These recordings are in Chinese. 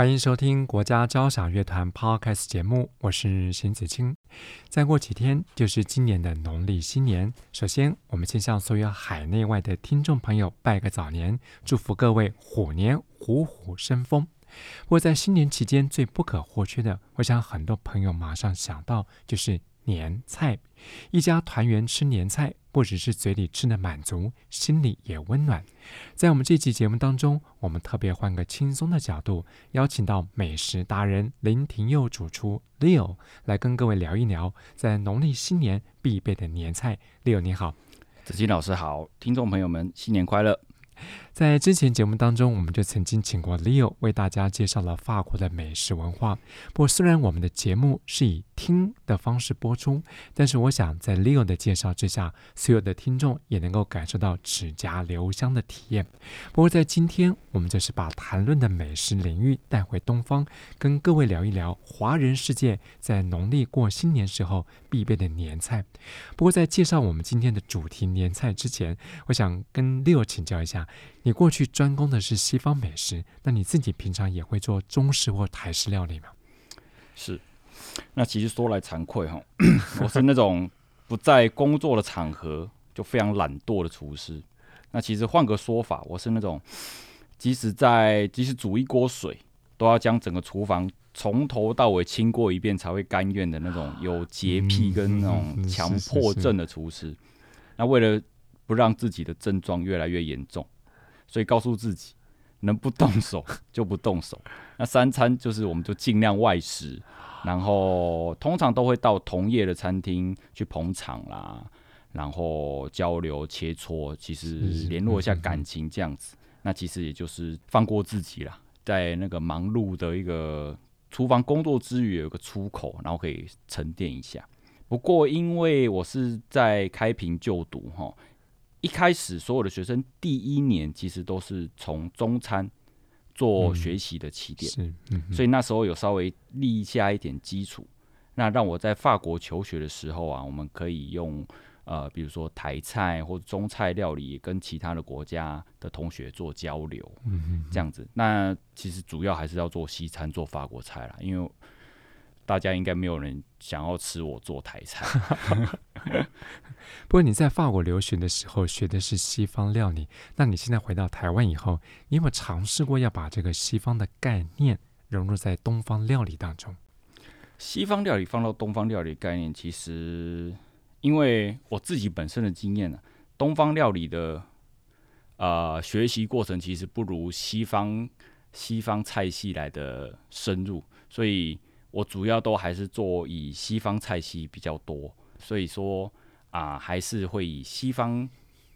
欢迎收听国家交响乐团 Podcast 节目，我是邢子清。再过几天就是今年的农历新年，首先我们先向所有海内外的听众朋友拜个早年，祝福各位虎年虎虎生风。不过在新年期间最不可或缺的，我想很多朋友马上想到就是年菜。一家团圆吃年菜，不只是嘴里吃的满足，心里也温暖。在我们这期节目当中，我们特别换个轻松的角度，邀请到美食达人林廷佑主厨 Leo 来跟各位聊一聊在农历新年必备的年菜。Leo 你好，子欣老师好，听众朋友们新年快乐。在之前节目当中，我们就曾经请过 Leo 为大家介绍了法国的美食文化。不过，虽然我们的节目是以听的方式播出，但是我想在 Leo 的介绍之下，所有的听众也能够感受到齿颊留香的体验。不过，在今天，我们就是把谈论的美食领域带回东方，跟各位聊一聊华人世界在农历过新年时候必备的年菜。不过，在介绍我们今天的主题年菜之前，我想跟 Leo 请教一下。你过去专攻的是西方美食，那你自己平常也会做中式或台式料理吗？是，那其实说来惭愧哈，我是那种不在工作的场合就非常懒惰的厨师。那其实换个说法，我是那种 即使在即使煮一锅水，都要将整个厨房从头到尾清过一遍才会甘愿的那种有洁癖跟那种强迫症的厨师。那为了不让自己的症状越来越严重。所以告诉自己，能不动手 就不动手。那三餐就是，我们就尽量外食，然后通常都会到同业的餐厅去捧场啦，然后交流切磋，其实联络一下感情这样子。那其实也就是放过自己啦，在那个忙碌的一个厨房工作之余，有个出口，然后可以沉淀一下。不过因为我是在开平就读哈。一开始，所有的学生第一年其实都是从中餐做学习的起点，嗯嗯、所以那时候有稍微立下一点基础。那让我在法国求学的时候啊，我们可以用呃，比如说台菜或者中菜料理，跟其他的国家的同学做交流，嗯、这样子。那其实主要还是要做西餐，做法国菜啦，因为。大家应该没有人想要吃我做台菜。不过你在法国留学的时候学的是西方料理，那你现在回到台湾以后，你有没有尝试过要把这个西方的概念融入在东方料理当中？西方料理放到东方料理概念，其实因为我自己本身的经验呢、啊，东方料理的呃学习过程其实不如西方西方菜系来的深入，所以。我主要都还是做以西方菜系比较多，所以说啊，还是会以西方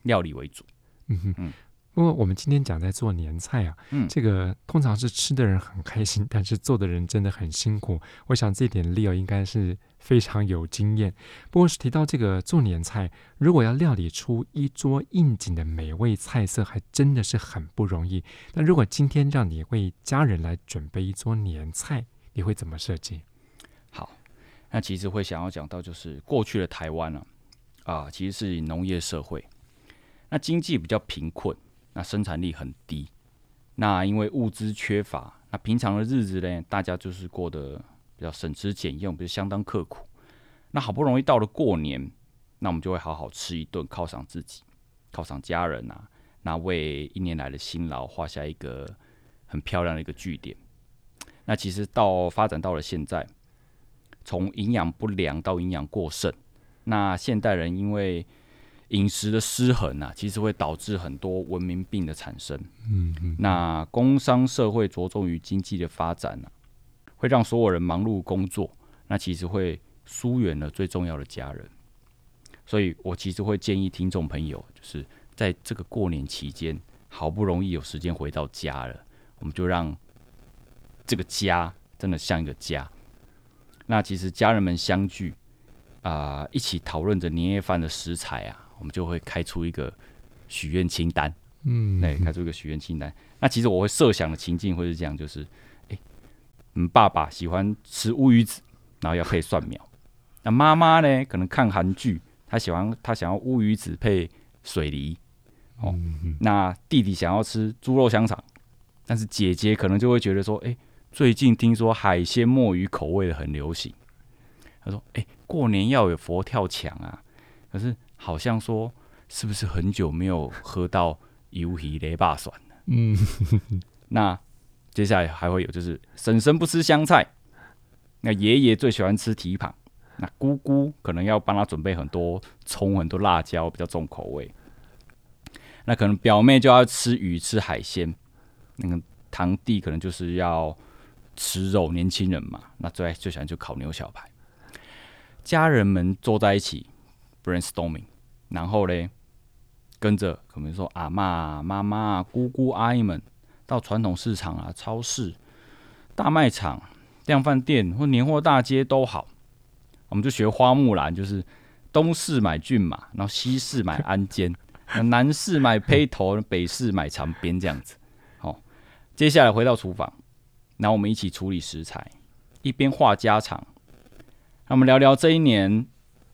料理为主。嗯哼嗯。不过我们今天讲在做年菜啊，嗯，这个通常是吃的人很开心，但是做的人真的很辛苦。我想这点 Leo 应该是非常有经验。不过是提到这个做年菜，如果要料理出一桌应景的美味菜色，还真的是很不容易。那如果今天让你为家人来准备一桌年菜，你会怎么设计？好，那其实会想要讲到，就是过去的台湾呢，啊，其实是农业社会，那经济比较贫困，那生产力很低，那因为物资缺乏，那平常的日子呢，大家就是过得比较省吃俭用，比较相当刻苦。那好不容易到了过年，那我们就会好好吃一顿，犒赏自己，犒赏家人啊，那为一年来的辛劳画下一个很漂亮的一个句点。那其实到发展到了现在，从营养不良到营养过剩，那现代人因为饮食的失衡啊，其实会导致很多文明病的产生。嗯嗯。那工商社会着重于经济的发展呢、啊，会让所有人忙碌工作，那其实会疏远了最重要的家人。所以我其实会建议听众朋友，就是在这个过年期间，好不容易有时间回到家了，我们就让。这个家真的像一个家，那其实家人们相聚啊、呃，一起讨论着年夜饭的食材啊，我们就会开出一个许愿清单。嗯，对，开出一个许愿清单。那其实我会设想的情境会是这样，就是，哎，嗯，爸爸喜欢吃乌鱼子，然后要配蒜苗。那妈妈呢，可能看韩剧，她喜欢她想要乌鱼子配水梨。哦，那弟弟想要吃猪肉香肠，但是姐姐可能就会觉得说，哎，最近听说海鲜墨鱼口味的很流行。他说，哎，过年要有佛跳墙啊，可是好像说，是不是很久没有喝到？鱿鱼雷霸蒜，嗯，那接下来还会有，就是婶婶不吃香菜，那爷爷最喜欢吃蹄膀，那姑姑可能要帮他准备很多葱、很多辣椒，比较重口味。那可能表妹就要吃鱼、吃海鲜，那个堂弟可能就是要吃肉，年轻人嘛，那最爱最喜欢就烤牛小排。家人们坐在一起 brainstorming，然后嘞。跟着，可能说阿嬷、妈妈、姑姑、阿姨们到传统市场啊、超市、大卖场、量贩店或年货大街都好，我们就学花木兰，就是东市买骏马，然后西市买鞍韉，南市买披头，北市买长鞭这样子。好，接下来回到厨房，然后我们一起处理食材，一边话家常，那我们聊聊这一年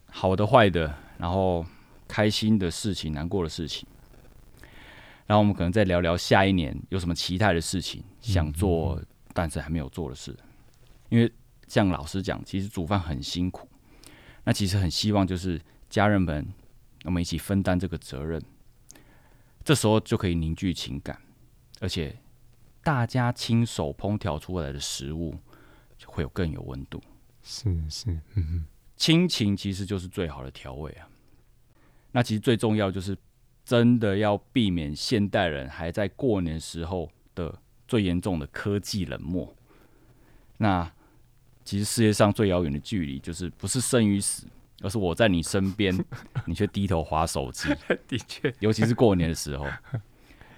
好的、坏的，然后。开心的事情，难过的事情，然后我们可能再聊聊下一年有什么期待的事情想做，但是还没有做的事。因为像老实讲，其实煮饭很辛苦，那其实很希望就是家人们我们一起分担这个责任，这时候就可以凝聚情感，而且大家亲手烹调出来的食物就会有更有温度。是是，嗯哼，亲情其实就是最好的调味啊。那其实最重要就是，真的要避免现代人还在过年时候的最严重的科技冷漠。那其实世界上最遥远的距离，就是不是生与死，而是我在你身边，你却低头划手机。的确，尤其是过年的时候。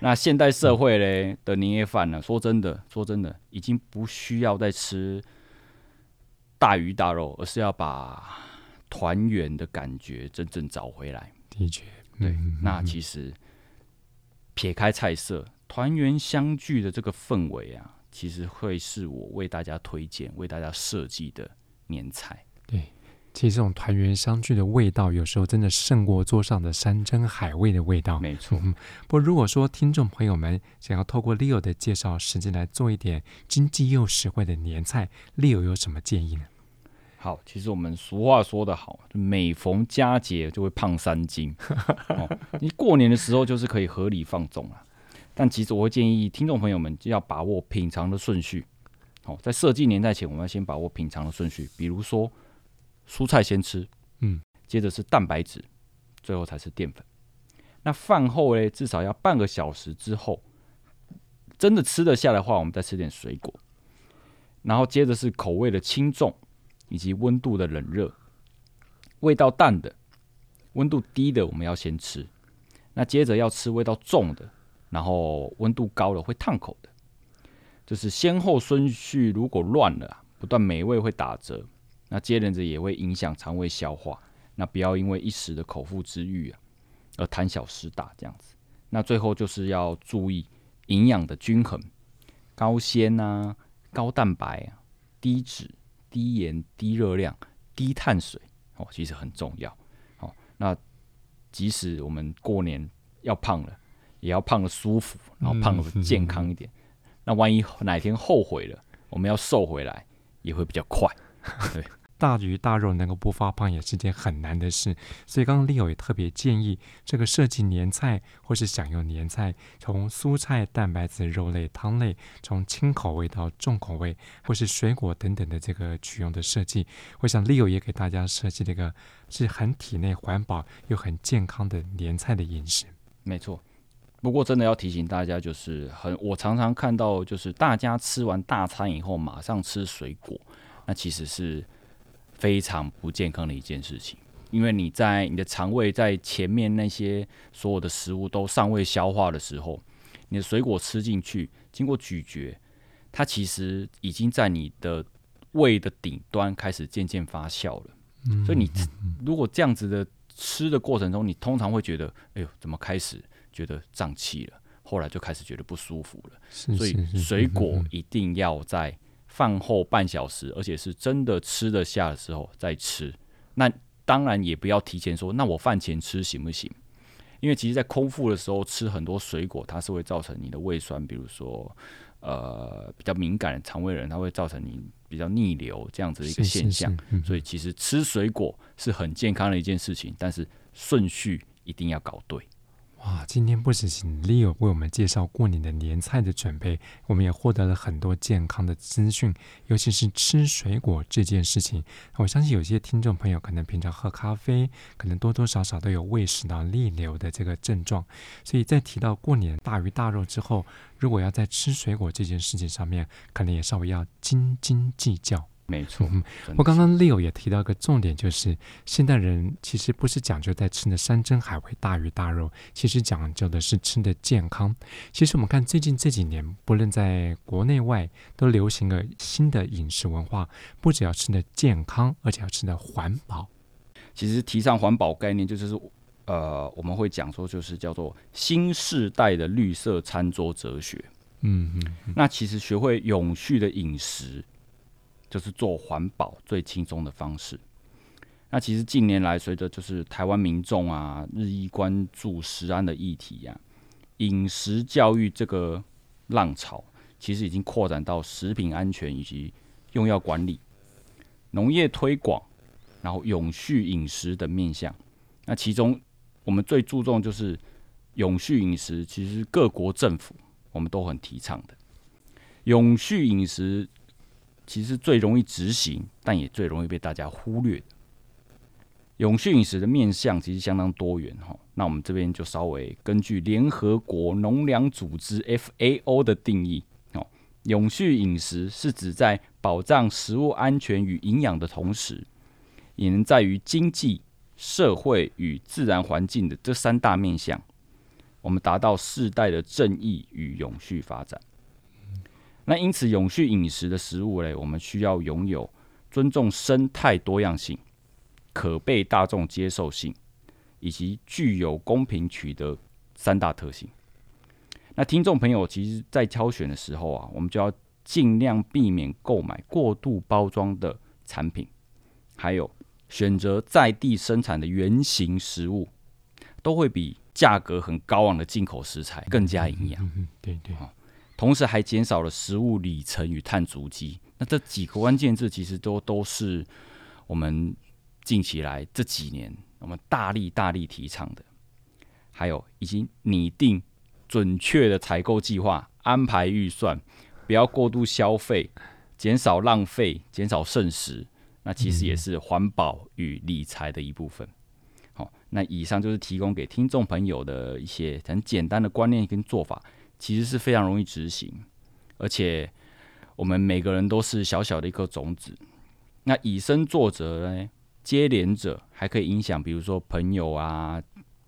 那现代社会嘞的年夜饭呢？说真的，说真的，已经不需要再吃大鱼大肉，而是要把团圆的感觉真正找回来。的确，对，嗯、那其实撇开菜色，团圆相聚的这个氛围啊，其实会是我为大家推荐、为大家设计的年菜。对，其实这种团圆相聚的味道，有时候真的胜过桌上的山珍海味的味道。没错。嗯、不过，如果说听众朋友们想要透过 Leo 的介绍，实际来做一点经济又实惠的年菜，Leo 有什么建议呢？好，其实我们俗话说得好，每逢佳节就会胖三斤。哦，你过年的时候就是可以合理放纵了，但其实我会建议听众朋友们就要把握品尝的顺序。好，在设计年代前，我们要先把握品尝的顺序，比如说蔬菜先吃，嗯，接着是蛋白质，最后才是淀粉。那饭后呢，至少要半个小时之后，真的吃得下的话，我们再吃点水果，然后接着是口味的轻重。以及温度的冷热，味道淡的、温度低的，我们要先吃。那接着要吃味道重的，然后温度高的会烫口的。就是先后顺序如果乱了，不断美味会打折，那接着也会影响肠胃消化。那不要因为一时的口腹之欲啊，而贪小失大这样子。那最后就是要注意营养的均衡，高纤啊、高蛋白啊、低脂。低盐、低热量、低碳水哦，其实很重要。哦，那即使我们过年要胖了，也要胖的舒服，然后胖的健康一点。嗯、那万一哪天后悔了，我们要瘦回来也会比较快。对。大鱼大肉能够不发胖也是件很难的事，所以刚刚 Leo 也特别建议，这个设计年菜或是享用年菜，从蔬菜、蛋白质、肉类、汤类，从轻口味到重口味，或是水果等等的这个取用的设计，我想 Leo 也给大家设计了一个是很体内环保又很健康的年菜的饮食。没错，不过真的要提醒大家，就是很我常常看到，就是大家吃完大餐以后马上吃水果，那其实是。非常不健康的一件事情，因为你在你的肠胃在前面那些所有的食物都尚未消化的时候，你的水果吃进去，经过咀嚼，它其实已经在你的胃的顶端开始渐渐发酵了。嗯、所以你如果这样子的吃的过程中，你通常会觉得，哎呦，怎么开始觉得胀气了？后来就开始觉得不舒服了。是是是，所以水果一定要在饭后半小时，而且是真的吃得下的时候再吃。那当然也不要提前说，那我饭前吃行不行？因为其实，在空腹的时候吃很多水果，它是会造成你的胃酸，比如说，呃，比较敏感的肠胃人，它会造成你比较逆流这样子的一个现象。是是是嗯、所以，其实吃水果是很健康的一件事情，但是顺序一定要搞对。哇，今天不只请 Leo 为我们介绍过年的年菜的准备，我们也获得了很多健康的资讯，尤其是吃水果这件事情。我相信有些听众朋友可能平常喝咖啡，可能多多少少都有胃食道逆流的这个症状，所以在提到过年大鱼大肉之后，如果要在吃水果这件事情上面，可能也稍微要斤斤计较。没错，嗯，我刚刚 Leo 也提到一个重点，就是现代人其实不是讲究在吃的山珍海味、大鱼大肉，其实讲究的是吃的健康。其实我们看最近这几年，不论在国内外，都流行了新的饮食文化，不只要吃的健康，而且要吃的环保。其实提倡环保概念，就是呃，我们会讲说，就是叫做新世代的绿色餐桌哲学。嗯嗯，嗯，那其实学会永续的饮食。就是做环保最轻松的方式。那其实近年来，随着就是台湾民众啊日益关注食安的议题呀、啊，饮食教育这个浪潮，其实已经扩展到食品安全以及用药管理、农业推广，然后永续饮食等面向。那其中我们最注重就是永续饮食，其实各国政府我们都很提倡的永续饮食。其实最容易执行，但也最容易被大家忽略的。永续饮食的面向其实相当多元哈。那我们这边就稍微根据联合国农粮组织 FAO 的定义哦，永续饮食是指在保障食物安全与营养的同时，也能在于经济、社会与自然环境的这三大面向，我们达到世代的正义与永续发展。那因此，永续饮食的食物嘞，我们需要拥有尊重生态多样性、可被大众接受性，以及具有公平取得三大特性。那听众朋友，其实在挑选的时候啊，我们就要尽量避免购买过度包装的产品，还有选择在地生产的原型食物，都会比价格很高昂的进口食材更加营养。嗯，对对。同时还减少了食物里程与碳足迹。那这几个关键字其实都都是我们近期来这几年我们大力大力提倡的。还有，以及拟定准确的采购计划，安排预算，不要过度消费，减少浪费，减少剩食。那其实也是环保与理财的一部分。好，那以上就是提供给听众朋友的一些很简单的观念跟做法。其实是非常容易执行，而且我们每个人都是小小的一颗种子。那以身作则呢，接连者还可以影响，比如说朋友啊、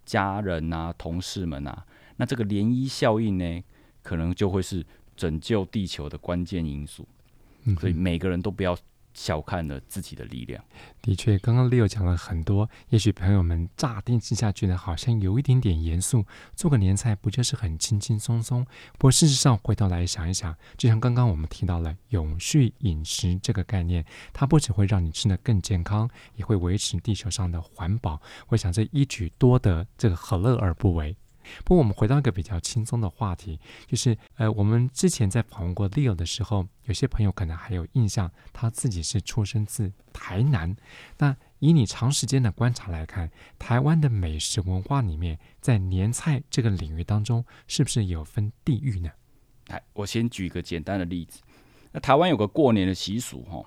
家人啊、同事们啊。那这个涟漪效应呢，可能就会是拯救地球的关键因素。所以每个人都不要。小看了自己的力量。的确，刚刚 Leo 讲了很多，也许朋友们乍听之下觉得好像有一点点严肃，做个年菜不就是很轻轻松松？不过事实上，回头来想一想，就像刚刚我们提到了永续饮食这个概念，它不只会让你吃得更健康，也会维持地球上的环保。我想这一举多得，这个何乐而不为？不过，我们回到一个比较轻松的话题，就是呃，我们之前在访问过 Leo 的时候，有些朋友可能还有印象，他自己是出生自台南。那以你长时间的观察来看，台湾的美食文化里面，在年菜这个领域当中，是不是有分地域呢？来，我先举一个简单的例子。那台湾有个过年的习俗，哈，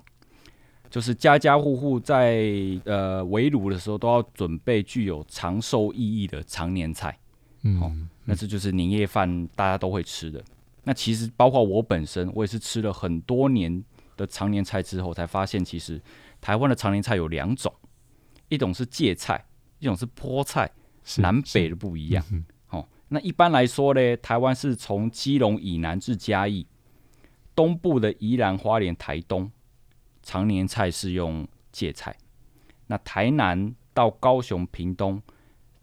就是家家户户在呃围炉的时候，都要准备具有长寿意义的长年菜。嗯、哦，那这就是年夜饭大家都会吃的。那其实包括我本身，我也是吃了很多年的常年菜之后，才发现其实台湾的常年菜有两种，一种是芥菜，一种是菠菜，南北的不一样。哦，那一般来说呢，台湾是从基隆以南至嘉义，东部的宜兰花莲台东，常年菜是用芥菜。那台南到高雄、屏东，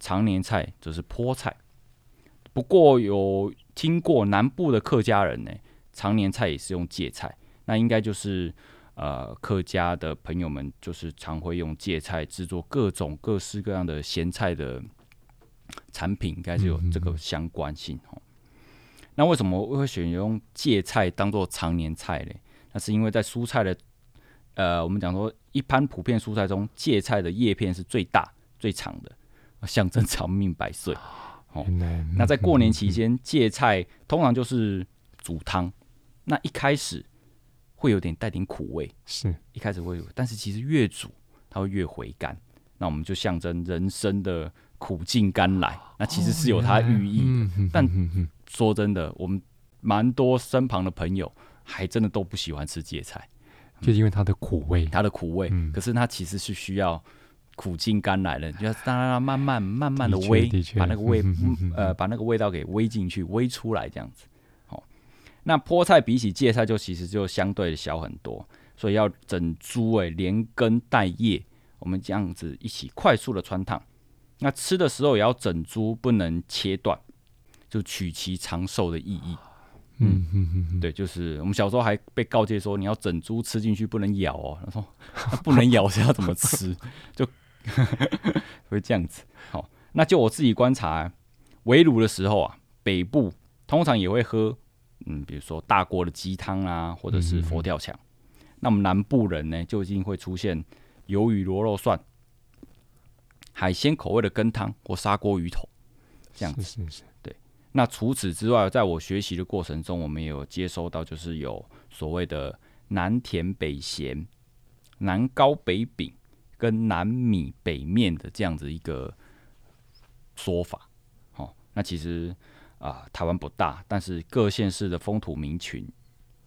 常年菜则是菠菜。不过有听过南部的客家人呢，常年菜也是用芥菜。那应该就是呃客家的朋友们，就是常会用芥菜制作各种各式各样的咸菜的产品，应该是有这个相关性哦。那为什么我会选用芥菜当做常年菜呢？那是因为在蔬菜的呃，我们讲说一般普遍蔬菜中，芥菜的叶片是最大最长的，象征长命百岁。哦，那在过年期间，芥菜通常就是煮汤，那一开始会有点带点苦味，是。一开始会有，但是其实越煮它会越回甘，那我们就象征人生的苦尽甘来，那其实是有它寓意。的。但说真的，我们蛮多身旁的朋友还真的都不喜欢吃芥菜，就因为它的苦味，它的苦味。可是它其实是需要。苦尽甘来了，就要让它慢慢慢慢的煨，把那个味，呃，把那个味道给煨进去，煨出来这样子。好，那菠菜比起芥菜就其实就相对的小很多，所以要整株哎，连根带叶，我们这样子一起快速的穿烫。那吃的时候也要整株，不能切断，就取其长寿的意义。嗯嗯嗯，对，就是我们小时候还被告诫说，你要整株吃进去，不能咬哦。他说 不能咬是要怎么吃？就。会这样子，好，那就我自己观察，围炉的时候啊，北部通常也会喝，嗯，比如说大锅的鸡汤啊，或者是佛跳墙。嗯、那我们南部人呢，就一定会出现鱿鱼螺肉蒜、海鲜口味的羹汤或砂锅鱼头，这样子。是是是，对。那除此之外，在我学习的过程中，我们也有接收到，就是有所谓的南甜北咸、南糕北饼。跟南米北面的这样子一个说法，好，那其实啊、呃，台湾不大，但是各县市的风土民情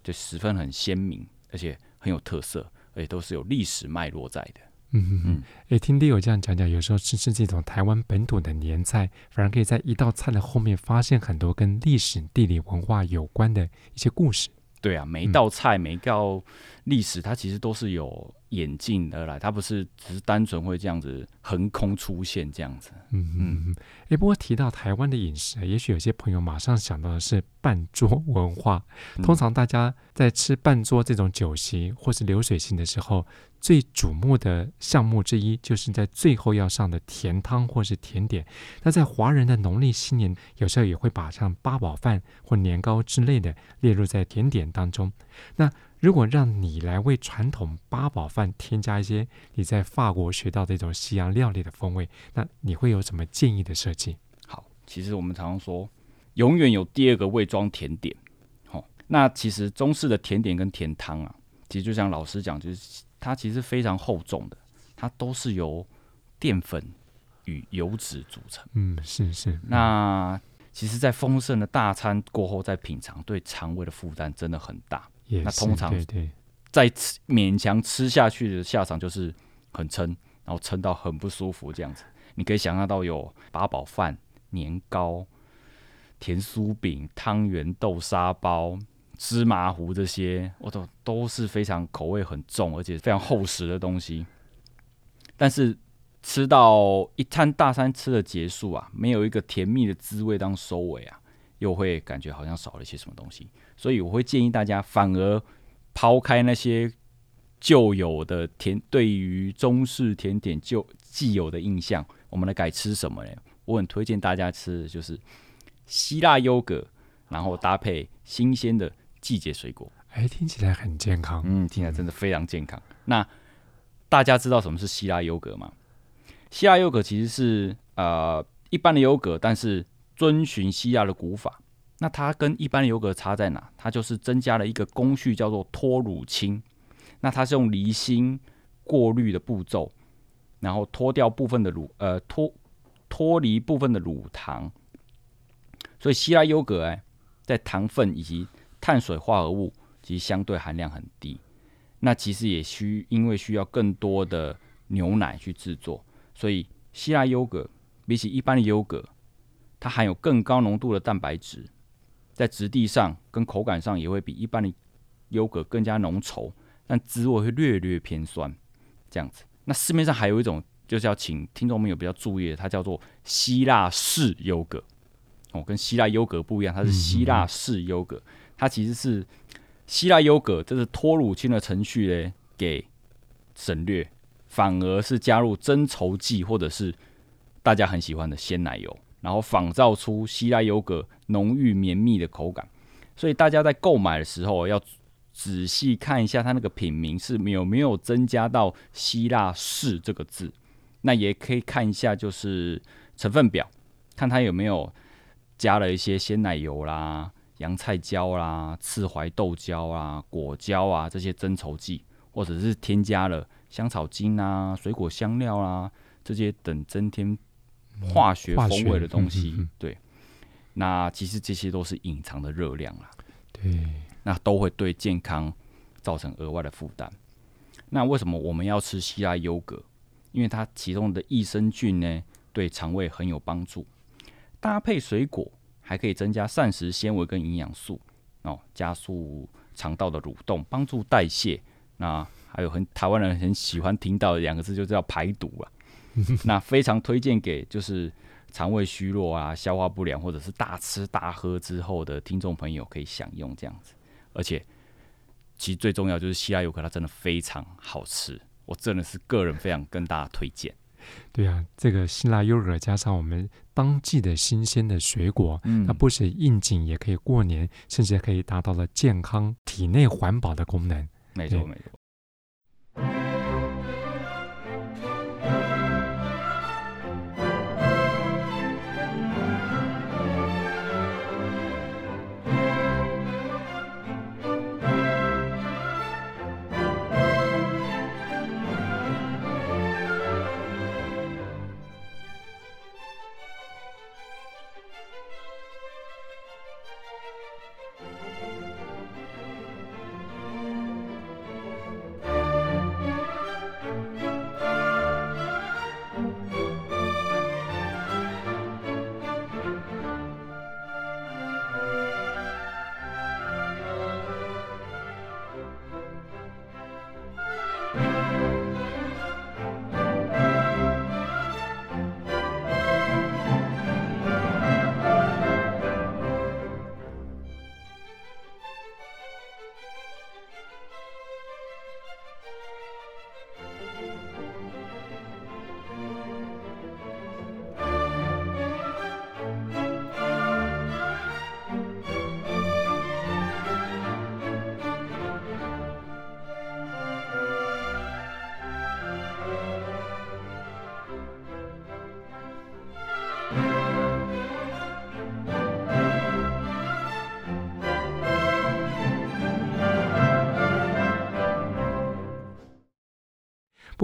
就十分很鲜明，而且很有特色，而且都是有历史脉络在的。嗯嗯嗯。哎，听 Leo 这样讲讲，有时候吃吃这种台湾本土的年菜，反而可以在一道菜的后面发现很多跟历史、地理、文化有关的一些故事。对啊，每一道菜、每一道历史，它其实都是有演进而来，它不是只是单纯会这样子横空出现这样子。嗯嗯嗯。哎，不过提到台湾的饮食，也许有些朋友马上想到的是半桌文化。通常大家在吃半桌这种酒席或是流水席的时候，最瞩目的项目之一，就是在最后要上的甜汤或是甜点。那在华人的农历新年，有时候也会把像八宝饭或年糕之类的列入在甜点当中。那如果让你来为传统八宝饭添加一些你在法国学到这种西洋料理的风味，那你会有什么建议的设计？好，其实我们常常说，永远有第二个味装甜点。好、哦，那其实中式的甜点跟甜汤啊，其实就像老师讲，就是。它其实非常厚重的，它都是由淀粉与油脂组成。嗯，是是。嗯、那其实，在丰盛的大餐过后再品尝，对肠胃的负担真的很大。也，那通常对对，在吃勉强吃下去的下场就是很撑，然后撑到很不舒服这样子。你可以想象到有八宝饭、年糕、甜酥饼、汤圆、豆沙包。芝麻糊这些，我都都是非常口味很重，而且非常厚实的东西。但是吃到一餐大餐吃的结束啊，没有一个甜蜜的滋味当收尾啊，又会感觉好像少了一些什么东西。所以我会建议大家，反而抛开那些旧有的甜，对于中式甜点旧既有的印象，我们来改吃什么呢？我很推荐大家吃的就是希腊优格，然后搭配新鲜的。季节水果，哎，听起来很健康。嗯，听起来真的非常健康。嗯、那大家知道什么是希腊优格吗？希腊优格其实是呃一般的优格，但是遵循希腊的古法。那它跟一般的优格差在哪？它就是增加了一个工序，叫做脱乳清。那它是用离心过滤的步骤，然后脱掉部分的乳呃脱脱离部分的乳糖。所以希腊优格哎，在糖分以及碳水化合物其实相对含量很低，那其实也需因为需要更多的牛奶去制作，所以希腊优格比起一般的优格，它含有更高浓度的蛋白质，在质地上跟口感上也会比一般的优格更加浓稠，但滋味会略略偏酸，这样子。那市面上还有一种，就是要请听众朋友比较注意的，它叫做希腊式优格。哦，跟希腊优格不一样，它是希腊式优格，它其实是希腊优格，这是脱乳清的程序嘞，给省略，反而是加入增稠剂或者是大家很喜欢的鲜奶油，然后仿造出希腊优格浓郁绵密的口感。所以大家在购买的时候要。仔细看一下它那个品名是有没有增加到希腊式这个字，那也可以看一下就是成分表，看它有没有加了一些鲜奶油啦、洋菜胶啦、赤淮豆胶啊、果胶啊这些增稠剂，或者是添加了香草精啊、水果香料啦这些等增添化学风味的东西。嗯、对，那其实这些都是隐藏的热量啦。对。那都会对健康造成额外的负担。那为什么我们要吃希腊优格？因为它其中的益生菌呢，对肠胃很有帮助。搭配水果，还可以增加膳食纤维跟营养素哦，加速肠道的蠕动，帮助代谢。那还有很台湾人很喜欢听到的两个字，就叫排毒啊。那非常推荐给就是。肠胃虚弱啊，消化不良，或者是大吃大喝之后的听众朋友可以享用这样子。而且，其实最重要就是希腊优格，它真的非常好吃，我真的是个人非常跟大家推荐。对啊，这个希腊优格加上我们当季的新鲜的水果，嗯，那不止应景，也可以过年，甚至可以达到了健康、体内环保的功能。没错，没错。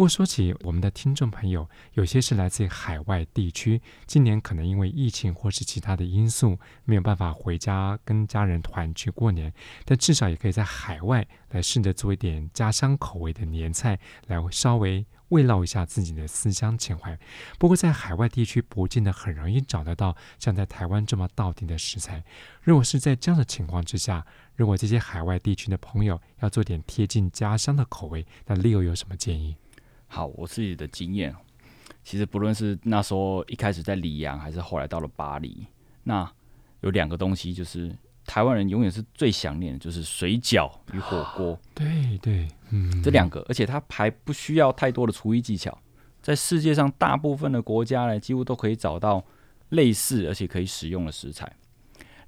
不过说起我们的听众朋友，有些是来自于海外地区，今年可能因为疫情或是其他的因素，没有办法回家跟家人团聚过年，但至少也可以在海外来试着做一点家乡口味的年菜，来稍微慰劳一下自己的思乡情怀。不过在海外地区不见得很容易找得到像在台湾这么道地的食材。如果是在这样的情况之下，如果这些海外地区的朋友要做点贴近家乡的口味，那 Leo 有什么建议？好，我自己的经验，其实不论是那时候一开始在里昂，还是后来到了巴黎，那有两个东西，就是台湾人永远是最想念的，就是水饺与火锅。对对，嗯，这两个，而且它还不需要太多的厨艺技巧，在世界上大部分的国家呢，几乎都可以找到类似而且可以使用的食材。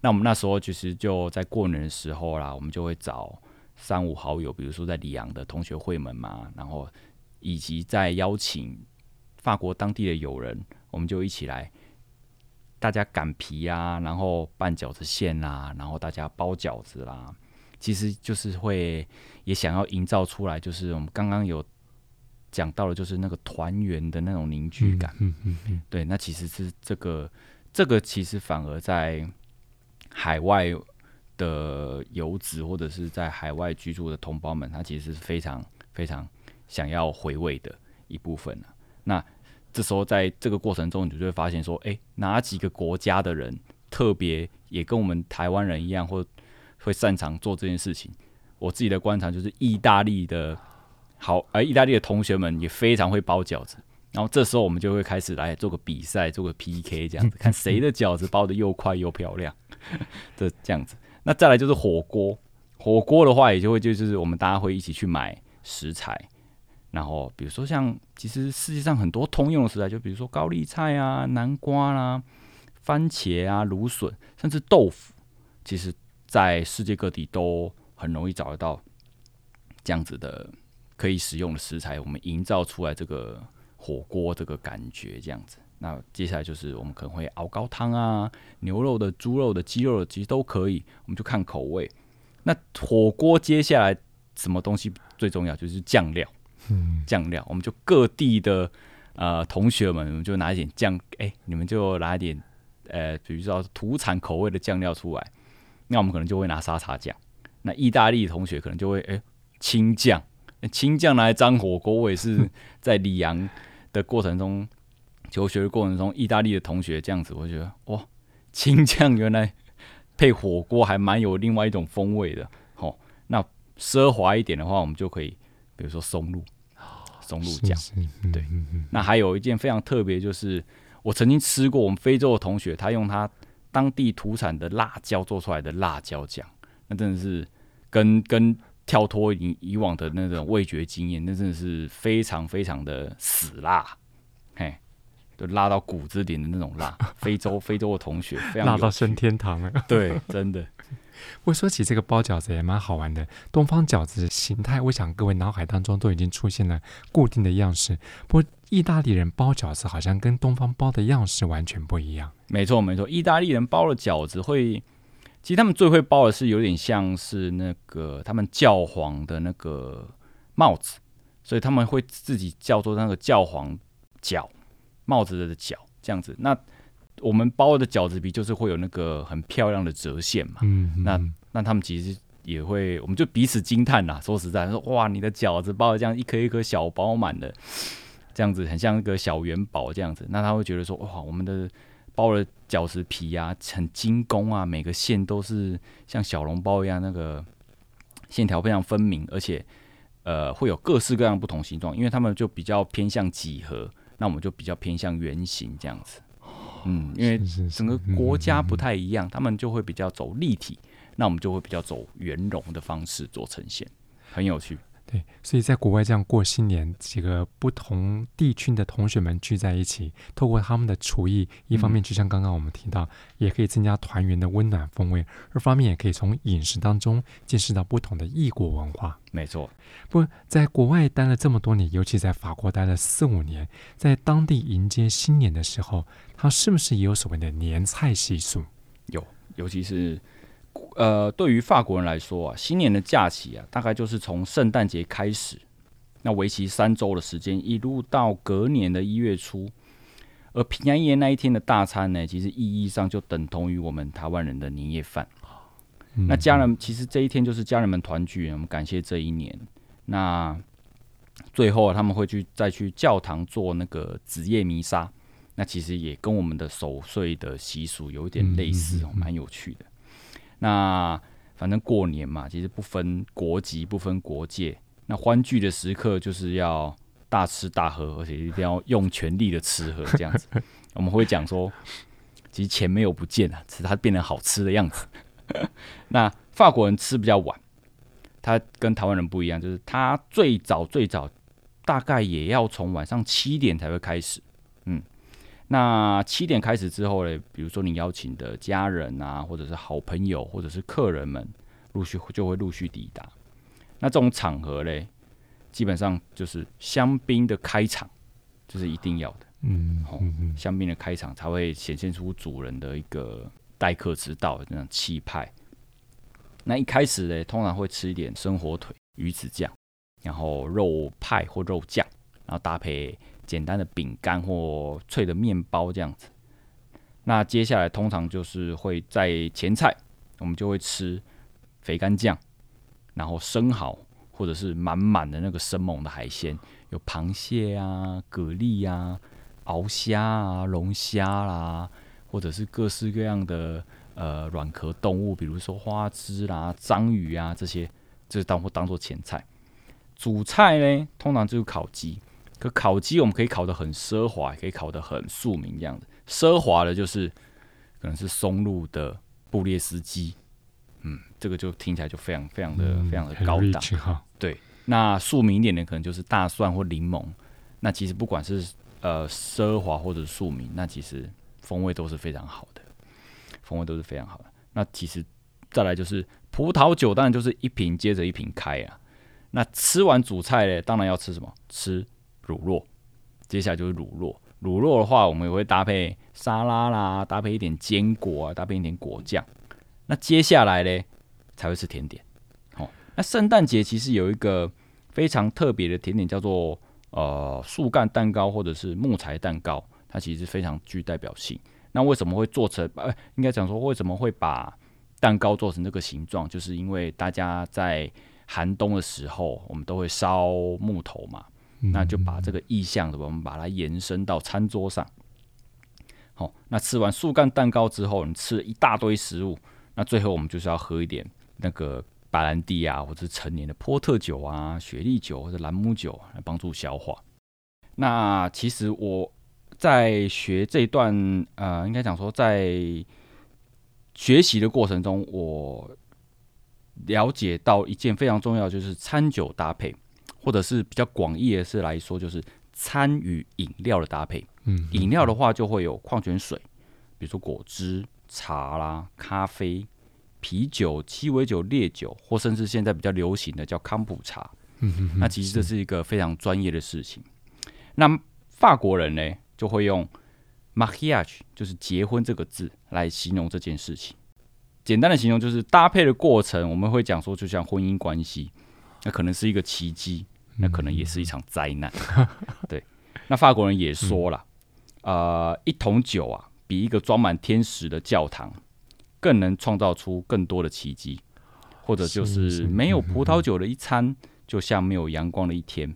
那我们那时候其实就在过年的时候啦，我们就会找三五好友，比如说在里昂的同学会们嘛，然后。以及再邀请法国当地的友人，我们就一起来，大家擀皮啊，然后拌饺子馅啦，然后大家包饺子啦，其实就是会也想要营造出来，就是我们刚刚有讲到的，就是那个团圆的那种凝聚感。嗯嗯嗯，对，那其实是这个这个其实反而在海外的游子或者是在海外居住的同胞们，他其实是非常非常。想要回味的一部分，那这时候在这个过程中，你就会发现说，哎，哪几个国家的人特别也跟我们台湾人一样，或会擅长做这件事情？我自己的观察就是，意大利的好，而意大利的同学们也非常会包饺子。然后这时候我们就会开始来做个比赛，做个 PK 这样子，看谁的饺子包的又快又漂亮。这这样子，那再来就是火锅。火锅的话，也就会就是我们大家会一起去买食材，然后比如说像其实世界上很多通用的食材，就比如说高丽菜啊、南瓜啦、番茄啊、芦笋，甚至豆腐，其实在世界各地都很容易找得到这样子的可以使用的食材，我们营造出来这个火锅这个感觉这样子。那接下来就是我们可能会熬高汤啊，牛肉的、猪肉的、鸡肉的，其实都可以，我们就看口味。那火锅接下来什么东西最重要？就是酱料。嗯，酱料，我们就各地的呃同学们，我们就拿一点酱，哎、欸，你们就拿一点呃，比如说土产口味的酱料出来。那我们可能就会拿沙茶酱。那意大利的同学可能就会哎青酱，青酱拿来沾火锅。我也是 在里昂的过程中求学的过程中，意大利的同学这样子，我觉得哇，青酱原来。配火锅还蛮有另外一种风味的，好，那奢华一点的话，我们就可以，比如说松露，松露酱，对。那还有一件非常特别，就是我曾经吃过我们非洲的同学，他用他当地土产的辣椒做出来的辣椒酱，那真的是跟跟跳脱以以往的那种味觉经验，那真的是非常非常的死辣，嘿。就辣到骨子里的那种辣，非洲非洲的同学非常辣到升天堂了。对，真的。我说起这个包饺子也蛮好玩的。东方饺子形态，我想各位脑海当中都已经出现了固定的样式。不过，意大利人包饺子好像跟东方包的样式完全不一样。没错，没错。意大利人包的饺子会，其实他们最会包的是有点像是那个他们教皇的那个帽子，所以他们会自己叫做那个教皇饺。帽子的角这样子，那我们包的饺子皮就是会有那个很漂亮的折线嘛。嗯，嗯，那那他们其实也会，我们就彼此惊叹呐。说实在，说哇，你的饺子包的这样一颗一颗小饱满的，这样子很像一个小元宝这样子。那他会觉得说哇，我们的包的饺子皮啊，很精工啊，每个线都是像小笼包一样，那个线条非常分明，而且呃会有各式各样不同形状，因为他们就比较偏向几何。那我们就比较偏向圆形这样子，嗯，因为整个国家不太一样，他们就会比较走立体，那我们就会比较走圆融的方式做呈现，很有趣。对，所以在国外这样过新年，几个不同地区的同学们聚在一起，透过他们的厨艺，一方面就像刚刚我们提到，嗯、也可以增加团圆的温暖风味；二方面也可以从饮食当中见识到不同的异国文化。没错，不在国外待了这么多年，尤其在法国待了四五年，在当地迎接新年的时候，他是不是也有所谓的年菜习俗？有，尤其是。呃，对于法国人来说啊，新年的假期啊，大概就是从圣诞节开始，那为期三周的时间，一路到隔年的一月初。而平安夜那一天的大餐呢，其实意义上就等同于我们台湾人的年夜饭。嗯。那家人其实这一天就是家人们团聚，我们感谢这一年。那最后啊，他们会去再去教堂做那个子夜弥撒，那其实也跟我们的守岁的习俗有一点类似哦，蛮有趣的。那反正过年嘛，其实不分国籍，不分国界。那欢聚的时刻就是要大吃大喝，而且一定要用全力的吃喝这样子。我们会讲说，其实钱没有不见啊，只是它变成好吃的样子。那法国人吃比较晚，他跟台湾人不一样，就是他最早最早大概也要从晚上七点才会开始，嗯。那七点开始之后呢，比如说你邀请的家人啊，或者是好朋友，或者是客人们，陆续就会陆续抵达。那这种场合嘞，基本上就是香槟的开场，这、就是一定要的。嗯，好、哦，香槟的开场才会显现出主人的一个待客之道的那种气派。那一开始嘞，通常会吃一点生火腿、鱼子酱，然后肉派或肉酱，然后搭配。简单的饼干或脆的面包这样子，那接下来通常就是会在前菜，我们就会吃肥干酱，然后生蚝或者是满满的那个生猛的海鲜，有螃蟹啊、蛤蜊啊、鳌虾啊、龙虾啦，或者是各式各样的呃软壳动物，比如说花枝啦、章鱼啊这些，这是当或当做前菜。主菜呢，通常就是烤鸡。可烤鸡我们可以烤得很奢华，也可以烤得很庶民这样子。奢华的就是可能是松露的布列斯鸡，嗯，这个就听起来就非常非常的、嗯、非常的高档。对，那庶民一点的可能就是大蒜或柠檬。那其实不管是呃奢华或者庶民，那其实风味都是非常好的，风味都是非常好的。那其实再来就是葡萄酒，当然就是一瓶接着一瓶开啊。那吃完主菜嘞，当然要吃什么？吃乳酪。接下来就是乳酪。乳酪的话，我们也会搭配沙拉啦，搭配一点坚果啊，搭配一点果酱。那接下来嘞，才会吃甜点。哦，那圣诞节其实有一个非常特别的甜点，叫做呃树干蛋糕或者是木材蛋糕，它其实非常具代表性。那为什么会做成？呃，应该讲说为什么会把蛋糕做成这个形状？就是因为大家在寒冬的时候，我们都会烧木头嘛，那就把这个意象的，我们把它延伸到餐桌上。好，那吃完树干蛋糕之后，你吃了一大堆食物，那最后我们就是要喝一点那个白兰地啊，或者是陈年的波特酒啊、雪莉酒或者兰姆酒来帮助消化。那其实我在学这一段，呃，应该讲说在学习的过程中，我。了解到一件非常重要，就是餐酒搭配，或者是比较广义的是来说，就是餐与饮料的搭配。嗯，饮料的话就会有矿泉水，比如说果汁、茶啦、咖啡、啤酒、鸡尾酒、烈酒，或甚至现在比较流行的叫康普茶。嗯，那其实这是一个非常专业的事情。那法国人呢，就会用 mariage，就是结婚这个字来形容这件事情。简单的形容就是搭配的过程，我们会讲说，就像婚姻关系，那可能是一个奇迹，那可能也是一场灾难。对，那法国人也说了，呃，一桶酒啊，比一个装满天使的教堂更能创造出更多的奇迹，或者就是没有葡萄酒的一餐，就像没有阳光的一天。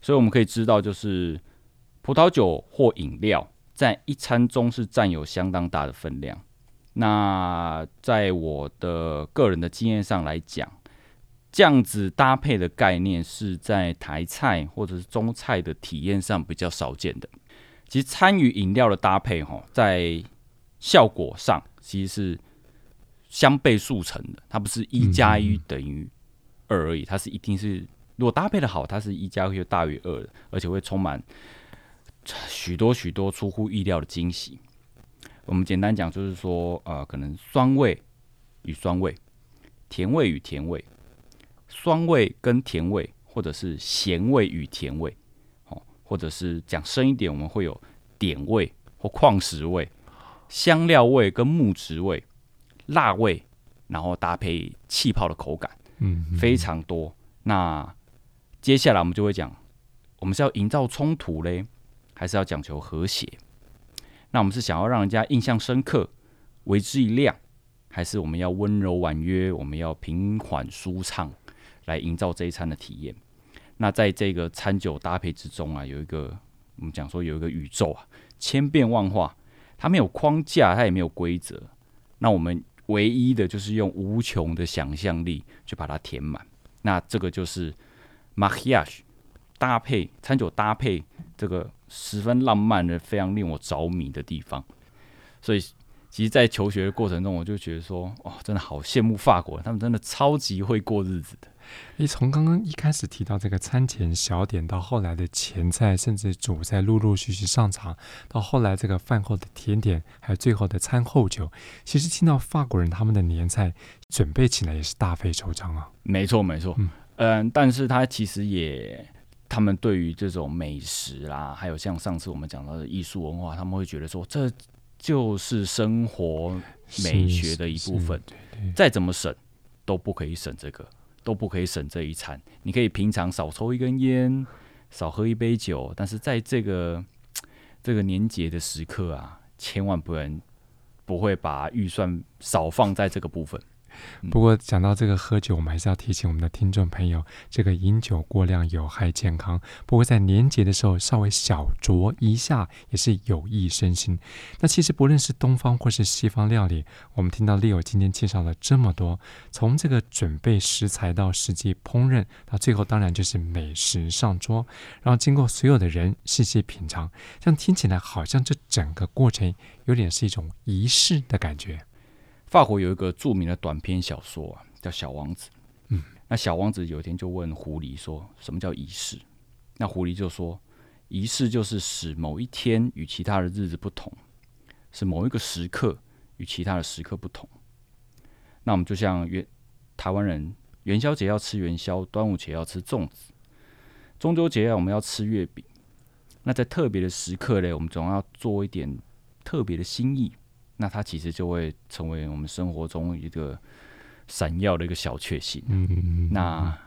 所以我们可以知道，就是葡萄酒或饮料在一餐中是占有相当大的分量。那在我的个人的经验上来讲，这样子搭配的概念是在台菜或者是中菜的体验上比较少见的。其实餐与饮料的搭配，哈，在效果上其实是相倍数成的。它不是一加一等于二而已，它是一定是如果搭配的好，它是一加一大于二的，而且会充满许多许多出乎意料的惊喜。我们简单讲，就是说，呃，可能酸味与酸味，甜味与甜味，酸味跟甜味，或者是咸味与甜味，哦，或者是讲深一点，我们会有点味或矿石味，香料味跟木质味，辣味，然后搭配气泡的口感，嗯，非常多。那接下来我们就会讲，我们是要营造冲突嘞，还是要讲求和谐？那我们是想要让人家印象深刻，为之一亮，还是我们要温柔婉约，我们要平缓舒畅，来营造这一餐的体验？那在这个餐酒搭配之中啊，有一个我们讲说有一个宇宙啊，千变万化，它没有框架，它也没有规则。那我们唯一的就是用无穷的想象力去把它填满。那这个就是 mariage 搭配餐酒搭配这个。十分浪漫的，非常令我着迷的地方。所以，其实，在求学的过程中，我就觉得说，哦，真的好羡慕法国人，他们真的超级会过日子的。你从刚刚一开始提到这个餐前小点，到后来的前菜，甚至主菜陆陆续续上场，到后来这个饭后的甜点，还有最后的餐后酒，其实听到法国人他们的年菜准备起来也是大费周章啊。没错，没错，嗯，嗯，但是他其实也。他们对于这种美食啦，还有像上次我们讲到的艺术文化，他们会觉得说，这就是生活美学的一部分。再怎么省都不可以省这个，都不可以省这一餐。你可以平常少抽一根烟，少喝一杯酒，但是在这个这个年节的时刻啊，千万不能不会把预算少放在这个部分。不过讲到这个喝酒，我们还是要提醒我们的听众朋友，这个饮酒过量有害健康。不过在年节的时候，稍微小酌一下也是有益身心。那其实不论是东方或是西方料理，我们听到 Leo 今天介绍了这么多，从这个准备食材到实际烹饪，到最后当然就是美食上桌，然后经过所有的人细细品尝，这样听起来好像这整个过程有点是一种仪式的感觉。法国有一个著名的短篇小说啊，叫《小王子》。嗯，那小王子有一天就问狐狸说：“什么叫仪式？”那狐狸就说：“仪式就是使某一天与其他的日子不同，使某一个时刻与其他的时刻不同。”那我们就像元台湾人元宵节要吃元宵，端午节要吃粽子，中秋节我们要吃月饼。那在特别的时刻呢，我们总要做一点特别的心意。那它其实就会成为我们生活中一个闪耀的一个小确幸。嗯嗯嗯。那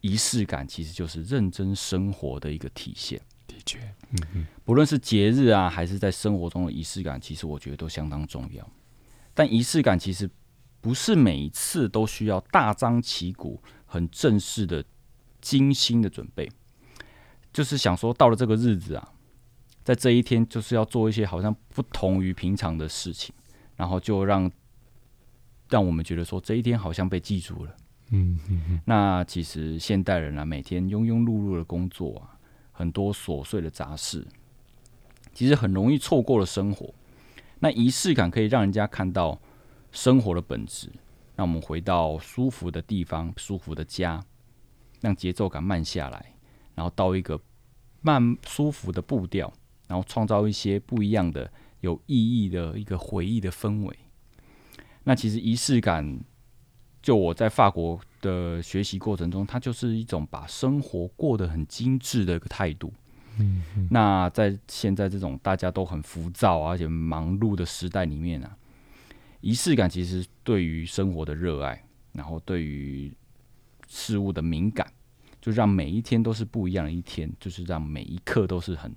仪式感其实就是认真生活的一个体现。的确，嗯嗯。不论是节日啊，还是在生活中的仪式感，其实我觉得都相当重要。但仪式感其实不是每一次都需要大张旗鼓、很正式的、精心的准备。就是想说，到了这个日子啊。在这一天，就是要做一些好像不同于平常的事情，然后就让让我们觉得说这一天好像被记住了。嗯嗯嗯。那其实现代人啊，每天庸庸碌碌的工作啊，很多琐碎的杂事，其实很容易错过了生活。那仪式感可以让人家看到生活的本质，让我们回到舒服的地方、舒服的家，让节奏感慢下来，然后到一个慢舒服的步调。然后创造一些不一样的、有意义的一个回忆的氛围。那其实仪式感，就我在法国的学习过程中，它就是一种把生活过得很精致的一个态度。嗯嗯。那在现在这种大家都很浮躁而且忙碌的时代里面啊，仪式感其实对于生活的热爱，然后对于事物的敏感，就让每一天都是不一样的一天，就是让每一刻都是很。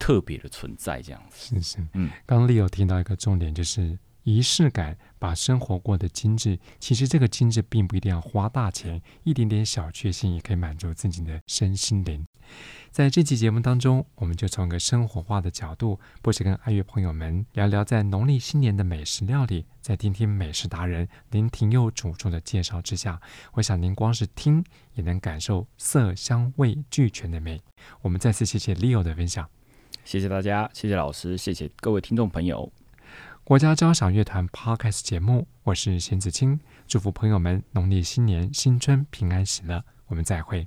特别的存在，这样子是是，嗯，刚刚 Leo 听到一个重点，就是仪式感，把生活过得精致。其实这个精致并不一定要花大钱，一点点小确幸也可以满足自己的身心灵。在这期节目当中，我们就从一个生活化的角度，不止跟爱乐朋友们聊聊在农历新年的美食料理，在听听美食达人林廷佑主厨的介绍之下，我想您光是听也能感受色香味俱全的美。我们再次谢谢 Leo 的分享。谢谢大家，谢谢老师，谢谢各位听众朋友。国家交响乐团 Podcast 节目，我是邢子清，祝福朋友们农历新年新春平安喜乐，我们再会。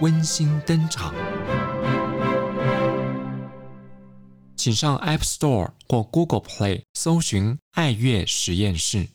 温馨登场请上 app store 或 google play 搜寻爱乐实验室